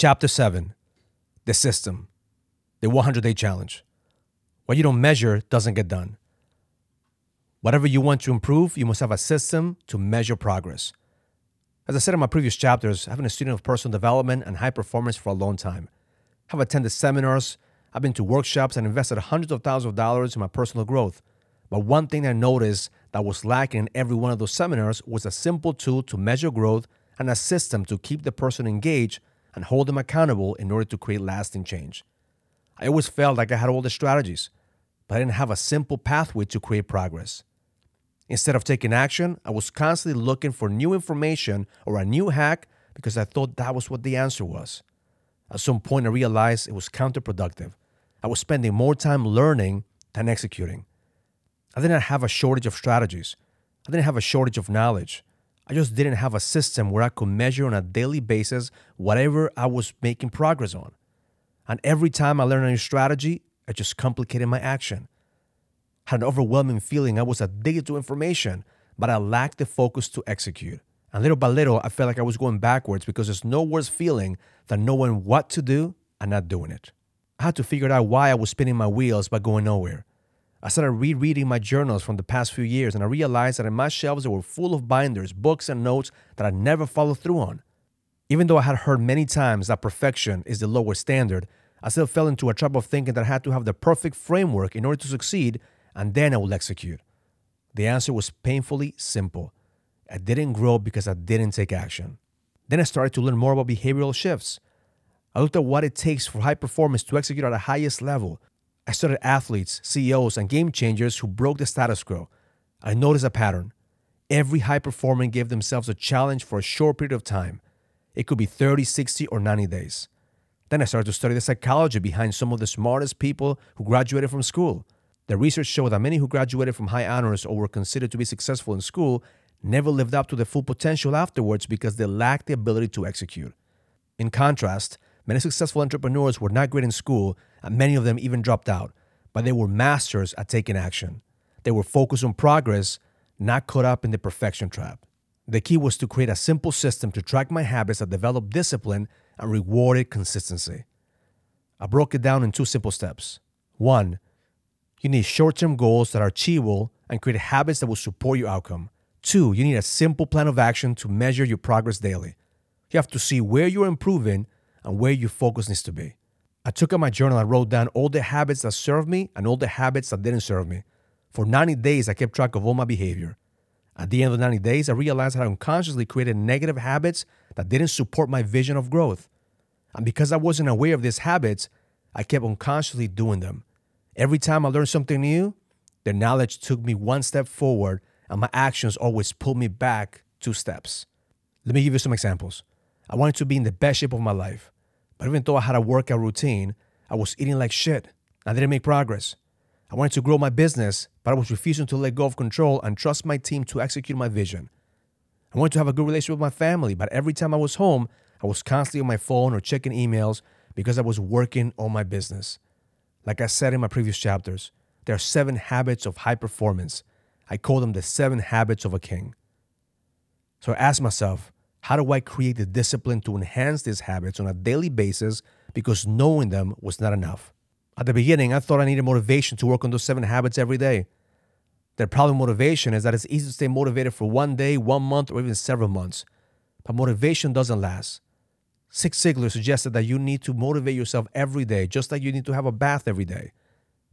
Chapter 7 The System, the 100 Day Challenge. What you don't measure doesn't get done. Whatever you want to improve, you must have a system to measure progress. As I said in my previous chapters, I've been a student of personal development and high performance for a long time. I've attended seminars, I've been to workshops, and invested hundreds of thousands of dollars in my personal growth. But one thing I noticed that was lacking in every one of those seminars was a simple tool to measure growth and a system to keep the person engaged and hold them accountable in order to create lasting change. I always felt like I had all the strategies, but I didn't have a simple pathway to create progress. Instead of taking action, I was constantly looking for new information or a new hack because I thought that was what the answer was. At some point, I realized it was counterproductive. I was spending more time learning than executing. I didn't have a shortage of strategies. I didn't have a shortage of knowledge. I just didn't have a system where I could measure on a daily basis whatever I was making progress on. And every time I learned a new strategy, it just complicated my action. I Had an overwhelming feeling I was addicted to information, but I lacked the focus to execute. And little by little, I felt like I was going backwards because there's no worse feeling than knowing what to do and not doing it. I had to figure out why I was spinning my wheels but going nowhere. I started rereading my journals from the past few years and I realized that in my shelves they were full of binders, books, and notes that I never followed through on. Even though I had heard many times that perfection is the lower standard, I still fell into a trap of thinking that I had to have the perfect framework in order to succeed and then I will execute. The answer was painfully simple. I didn't grow because I didn't take action. Then I started to learn more about behavioral shifts. I looked at what it takes for high performance to execute at the highest level. I studied athletes, CEOs, and game changers who broke the status quo. I noticed a pattern. Every high performer gave themselves a challenge for a short period of time. It could be 30, 60, or 90 days. Then I started to study the psychology behind some of the smartest people who graduated from school. The research showed that many who graduated from high honors or were considered to be successful in school never lived up to their full potential afterwards because they lacked the ability to execute. In contrast, many successful entrepreneurs were not great in school, and many of them even dropped out, but they were masters at taking action. They were focused on progress, not caught up in the perfection trap. The key was to create a simple system to track my habits that developed discipline and rewarded consistency. I broke it down in two simple steps. One, you need short term goals that are achievable and create habits that will support your outcome. Two, you need a simple plan of action to measure your progress daily. You have to see where you're improving and where your focus needs to be. I took out my journal and wrote down all the habits that served me and all the habits that didn't serve me. For 90 days, I kept track of all my behavior. At the end of the 90 days, I realized I unconsciously created negative habits that didn't support my vision of growth. And because I wasn't aware of these habits, I kept unconsciously doing them. Every time I learned something new, the knowledge took me one step forward, and my actions always pulled me back two steps. Let me give you some examples. I wanted to be in the best shape of my life, but even though I had a workout routine, I was eating like shit. I didn't make progress. I wanted to grow my business, but I was refusing to let go of control and trust my team to execute my vision. I wanted to have a good relationship with my family, but every time I was home, I was constantly on my phone or checking emails because I was working on my business. Like I said in my previous chapters, there are seven habits of high performance. I call them the seven habits of a king. So I asked myself, how do I create the discipline to enhance these habits on a daily basis because knowing them was not enough? At the beginning, I thought I needed motivation to work on those seven habits every day. The problem with motivation is that it's easy to stay motivated for one day, one month, or even several months. But motivation doesn't last. Zig Ziglar suggested that you need to motivate yourself every day, just like you need to have a bath every day.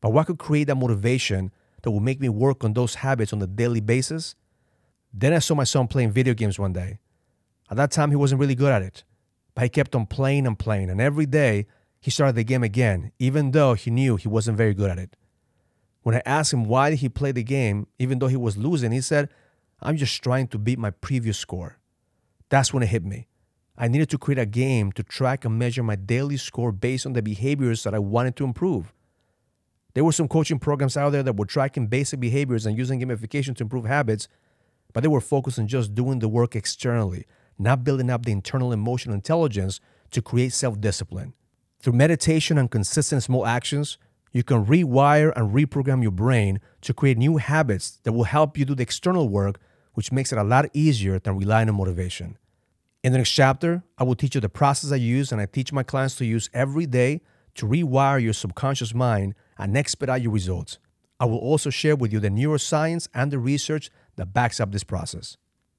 But what could create that motivation that would make me work on those habits on a daily basis? Then I saw my son playing video games one day. At that time, he wasn't really good at it, but he kept on playing and playing, and every day he started the game again, even though he knew he wasn't very good at it. When I asked him why did he play the game, even though he was losing, he said, I'm just trying to beat my previous score. That's when it hit me. I needed to create a game to track and measure my daily score based on the behaviors that I wanted to improve. There were some coaching programs out there that were tracking basic behaviors and using gamification to improve habits, but they were focused on just doing the work externally, not building up the internal emotional intelligence to create self discipline. Through meditation and consistent small actions, you can rewire and reprogram your brain to create new habits that will help you do the external work, which makes it a lot easier than relying on motivation. In the next chapter, I will teach you the process I use and I teach my clients to use every day to rewire your subconscious mind and expedite your results. I will also share with you the neuroscience and the research that backs up this process.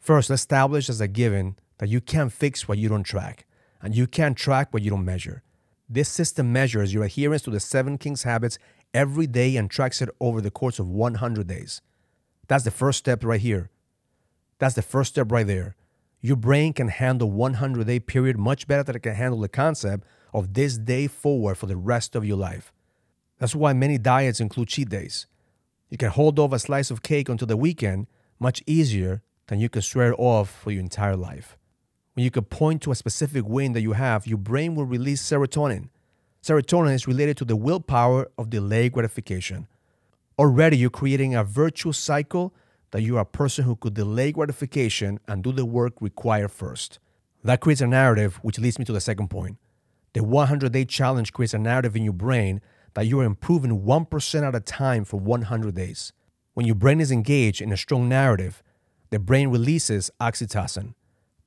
First, establish as a given that you can't fix what you don't track, and you can't track what you don't measure. This system measures your adherence to the seven King's habits every day and tracks it over the course of 100 days. That's the first step right here. That's the first step right there. Your brain can handle 100 day period much better than it can handle the concept of this day forward for the rest of your life. That's why many diets include cheat days. You can hold off a slice of cake until the weekend much easier than you can swear it off for your entire life. When you can point to a specific win that you have, your brain will release serotonin. Serotonin is related to the willpower of delayed gratification. Already, you're creating a virtuous cycle that you are a person who could delay gratification and do the work required first. That creates a narrative, which leads me to the second point. The 100 day challenge creates a narrative in your brain that you are improving 1% at a time for 100 days. When your brain is engaged in a strong narrative, the brain releases oxytocin.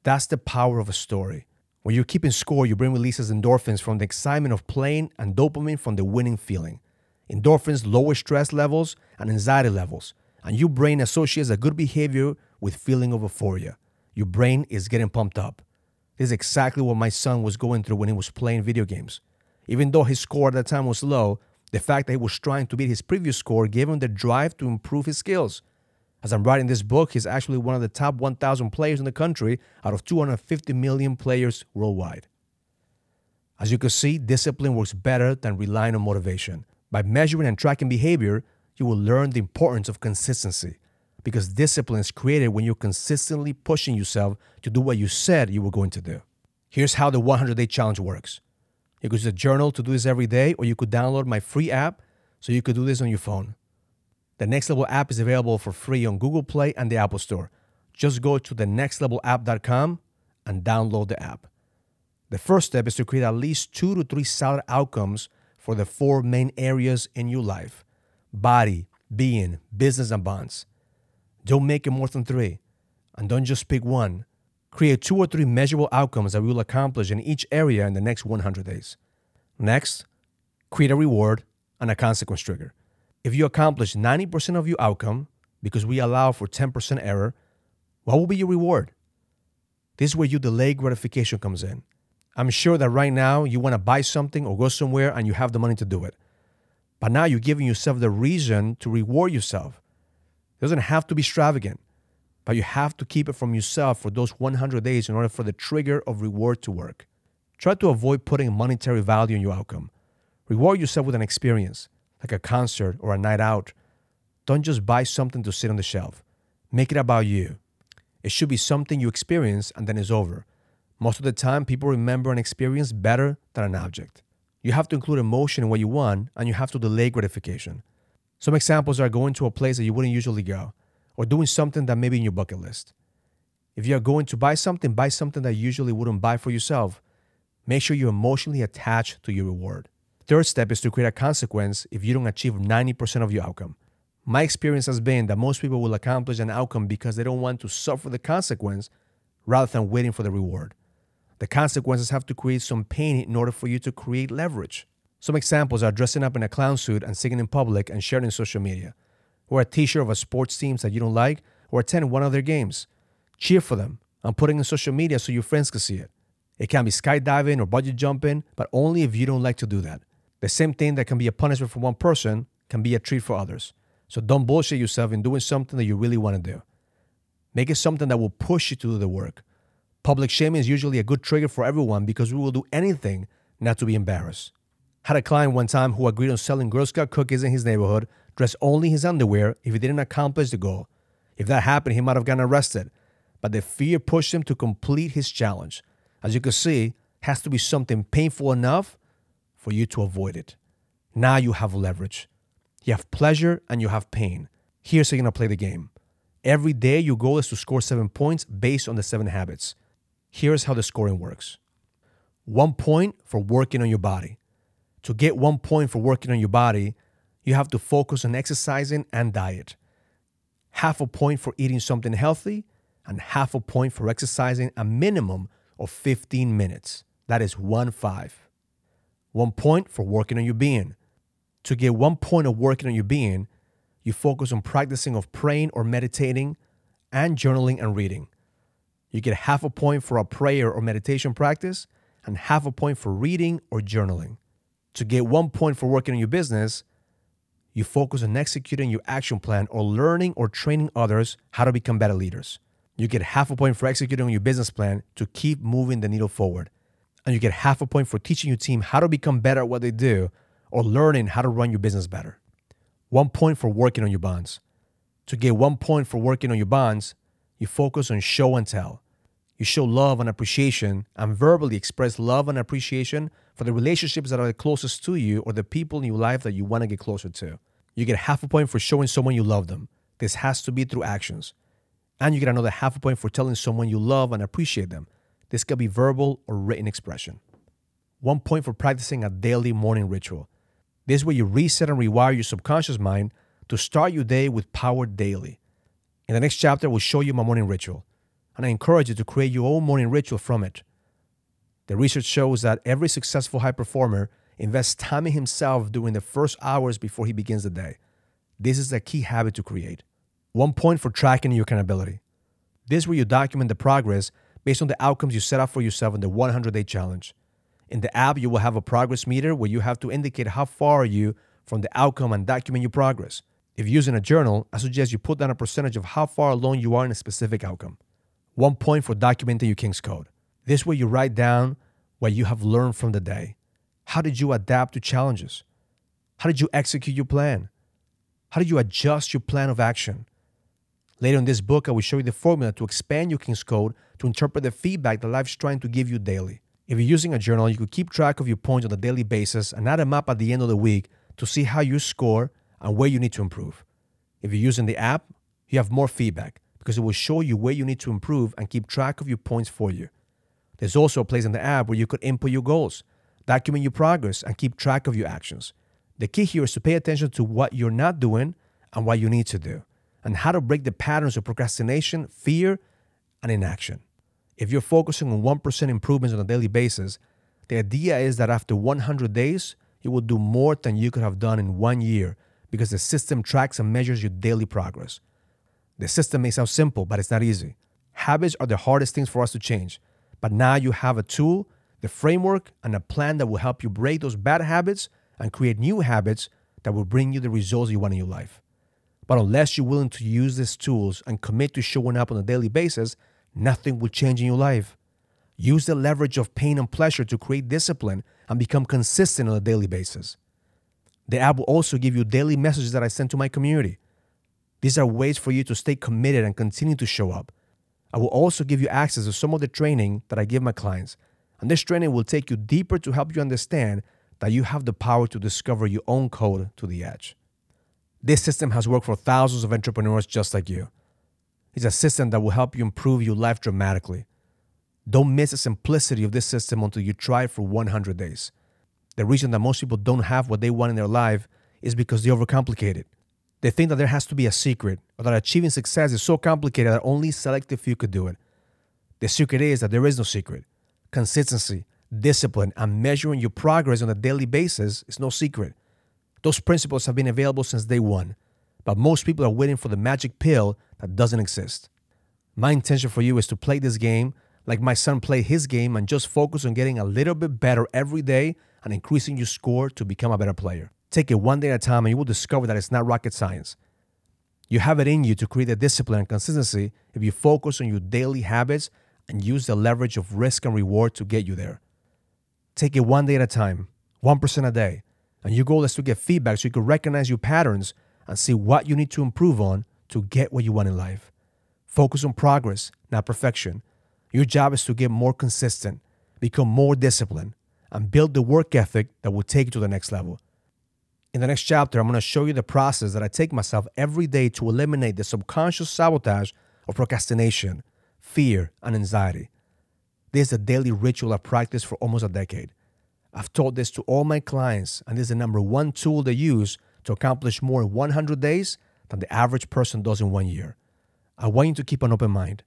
That's the power of a story. When you're keeping score, your brain releases endorphins from the excitement of playing and dopamine from the winning feeling. Endorphins lower stress levels and anxiety levels, and your brain associates a good behavior with feeling of euphoria. Your brain is getting pumped up. This is exactly what my son was going through when he was playing video games. Even though his score at that time was low, the fact that he was trying to beat his previous score gave him the drive to improve his skills. As I'm writing this book, he's actually one of the top 1,000 players in the country out of 250 million players worldwide. As you can see, discipline works better than relying on motivation. By measuring and tracking behavior, you will learn the importance of consistency because discipline is created when you're consistently pushing yourself to do what you said you were going to do. Here's how the 100 day challenge works you could use a journal to do this every day, or you could download my free app so you could do this on your phone. The Next Level app is available for free on Google Play and the Apple Store. Just go to thenextlevelapp.com and download the app. The first step is to create at least two to three solid outcomes for the four main areas in your life body, being, business, and bonds. Don't make it more than three. And don't just pick one. Create two or three measurable outcomes that we will accomplish in each area in the next 100 days. Next, create a reward and a consequence trigger. If you accomplish 90% of your outcome, because we allow for 10% error, what will be your reward? This is where your delay gratification comes in. I'm sure that right now you want to buy something or go somewhere and you have the money to do it. But now you're giving yourself the reason to reward yourself. It doesn't have to be extravagant, but you have to keep it from yourself for those 100 days in order for the trigger of reward to work. Try to avoid putting monetary value in your outcome. Reward yourself with an experience, like a concert or a night out. Don't just buy something to sit on the shelf. Make it about you. It should be something you experience and then it's over. Most of the time, people remember an experience better than an object. You have to include emotion in what you want, and you have to delay gratification. Some examples are going to a place that you wouldn't usually go, or doing something that may be in your bucket list. If you are going to buy something, buy something that you usually wouldn't buy for yourself. Make sure you're emotionally attached to your reward. Third step is to create a consequence if you don't achieve 90% of your outcome. My experience has been that most people will accomplish an outcome because they don't want to suffer the consequence rather than waiting for the reward. The consequences have to create some pain in order for you to create leverage. Some examples are dressing up in a clown suit and singing in public and sharing in social media, or a t shirt of a sports team that you don't like, or attend one of their games. Cheer for them and put it in social media so your friends can see it. It can be skydiving or bungee jumping, but only if you don't like to do that. The same thing that can be a punishment for one person can be a treat for others. So don't bullshit yourself in doing something that you really want to do. Make it something that will push you to do the work. Public shaming is usually a good trigger for everyone because we will do anything not to be embarrassed. Had a client one time who agreed on selling Girl Scout cookies in his neighborhood, dressed only his underwear if he didn't accomplish the goal. If that happened, he might have gotten arrested. But the fear pushed him to complete his challenge. As you can see, has to be something painful enough for you to avoid it. Now you have leverage. You have pleasure and you have pain. Here's how you're gonna play the game. Every day, your goal is to score seven points based on the seven habits. Here's how the scoring works one point for working on your body. To get one point for working on your body, you have to focus on exercising and diet. Half a point for eating something healthy, and half a point for exercising a minimum of 15 minutes. That is one five. One point for working on your being. To get one point of working on your being, you focus on practicing of praying or meditating and journaling and reading. You get half a point for a prayer or meditation practice and half a point for reading or journaling. To get one point for working on your business, you focus on executing your action plan or learning or training others how to become better leaders. You get half a point for executing on your business plan to keep moving the needle forward. And you get half a point for teaching your team how to become better at what they do or learning how to run your business better. One point for working on your bonds. To get one point for working on your bonds, you focus on show and tell. You show love and appreciation and verbally express love and appreciation for the relationships that are the closest to you or the people in your life that you want to get closer to. You get half a point for showing someone you love them. This has to be through actions. And you get another half a point for telling someone you love and appreciate them. This could be verbal or written expression. One point for practicing a daily morning ritual. This is where you reset and rewire your subconscious mind to start your day with power daily. In the next chapter, we'll show you my morning ritual, and I encourage you to create your own morning ritual from it. The research shows that every successful high performer invests time in himself during the first hours before he begins the day. This is a key habit to create. One point for tracking your accountability. This is where you document the progress based on the outcomes you set out for yourself in the 100 day challenge. In the app, you will have a progress meter where you have to indicate how far are you from the outcome and document your progress. If using a journal, I suggest you put down a percentage of how far along you are in a specific outcome. One point for documenting your King's Code. This way you write down what you have learned from the day. How did you adapt to challenges? How did you execute your plan? How did you adjust your plan of action? Later in this book, I will show you the formula to expand your King's Code to interpret the feedback that life's trying to give you daily. If you're using a journal, you could keep track of your points on a daily basis and add them up at the end of the week to see how you score and where you need to improve. If you're using the app, you have more feedback because it will show you where you need to improve and keep track of your points for you. There's also a place in the app where you could input your goals, document your progress, and keep track of your actions. The key here is to pay attention to what you're not doing and what you need to do, and how to break the patterns of procrastination, fear, and inaction. If you're focusing on 1% improvements on a daily basis, the idea is that after 100 days, you will do more than you could have done in one year because the system tracks and measures your daily progress. The system may sound simple, but it's not easy. Habits are the hardest things for us to change but now you have a tool, the framework, and a plan that will help you break those bad habits and create new habits that will bring you the results you want in your life. But unless you're willing to use these tools and commit to showing up on a daily basis, nothing will change in your life. Use the leverage of pain and pleasure to create discipline and become consistent on a daily basis. The app will also give you daily messages that I send to my community. These are ways for you to stay committed and continue to show up. I will also give you access to some of the training that I give my clients. And this training will take you deeper to help you understand that you have the power to discover your own code to the edge. This system has worked for thousands of entrepreneurs just like you. It's a system that will help you improve your life dramatically. Don't miss the simplicity of this system until you try it for 100 days. The reason that most people don't have what they want in their life is because they overcomplicate it. They think that there has to be a secret or that achieving success is so complicated that only selective few could do it. The secret is that there is no secret. Consistency, discipline, and measuring your progress on a daily basis is no secret. Those principles have been available since day one, but most people are waiting for the magic pill that doesn't exist. My intention for you is to play this game like my son played his game and just focus on getting a little bit better every day and increasing your score to become a better player. Take it one day at a time and you will discover that it's not rocket science. You have it in you to create a discipline and consistency if you focus on your daily habits and use the leverage of risk and reward to get you there. Take it one day at a time, 1% a day, and your goal is to get feedback so you can recognize your patterns and see what you need to improve on to get what you want in life. Focus on progress, not perfection. Your job is to get more consistent, become more disciplined, and build the work ethic that will take you to the next level. In the next chapter, I'm going to show you the process that I take myself every day to eliminate the subconscious sabotage of procrastination, fear, and anxiety. This is a daily ritual I've practiced for almost a decade. I've taught this to all my clients, and this is the number one tool they use to accomplish more in 100 days than the average person does in one year. I want you to keep an open mind.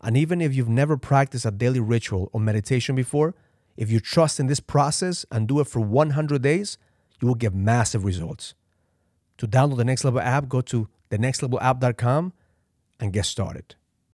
And even if you've never practiced a daily ritual or meditation before, if you trust in this process and do it for 100 days, you will get massive results. To download the Next Level app, go to thenextlevelapp.com and get started.